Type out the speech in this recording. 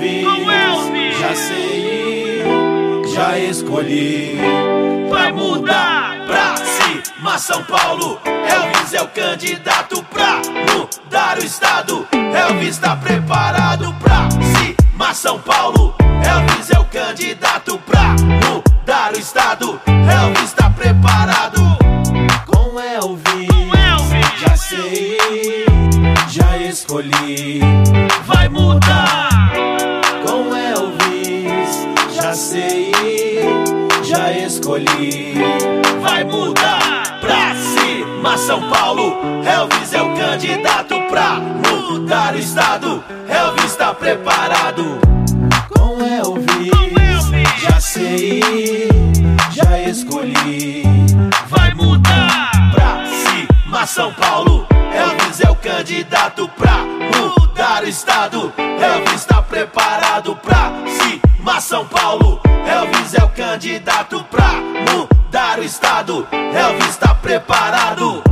ouvidos. Já sei, já escolhi. Vai mudar pra cima, São Paulo. Elvis é o candidato pra mudar o estado. Elvis tá preparado pra cima, São Paulo. Elvis é o candidato pra mudar o estado. Elvis tá preparado com Com Elvis. Já sei, já escolhi. Vai mudar. Já sei, já escolhi. Vai mudar pra cima São Paulo. Elvis é o candidato pra mudar o estado. Elvis tá preparado. Com Elvis, já sei, já escolhi. Vai mudar pra cima São Paulo. Elvis é o candidato pra mudar o estado. Elvis tá preparado pra cima São Paulo. Elvis é o candidato pra mudar o estado. Elvis tá preparado.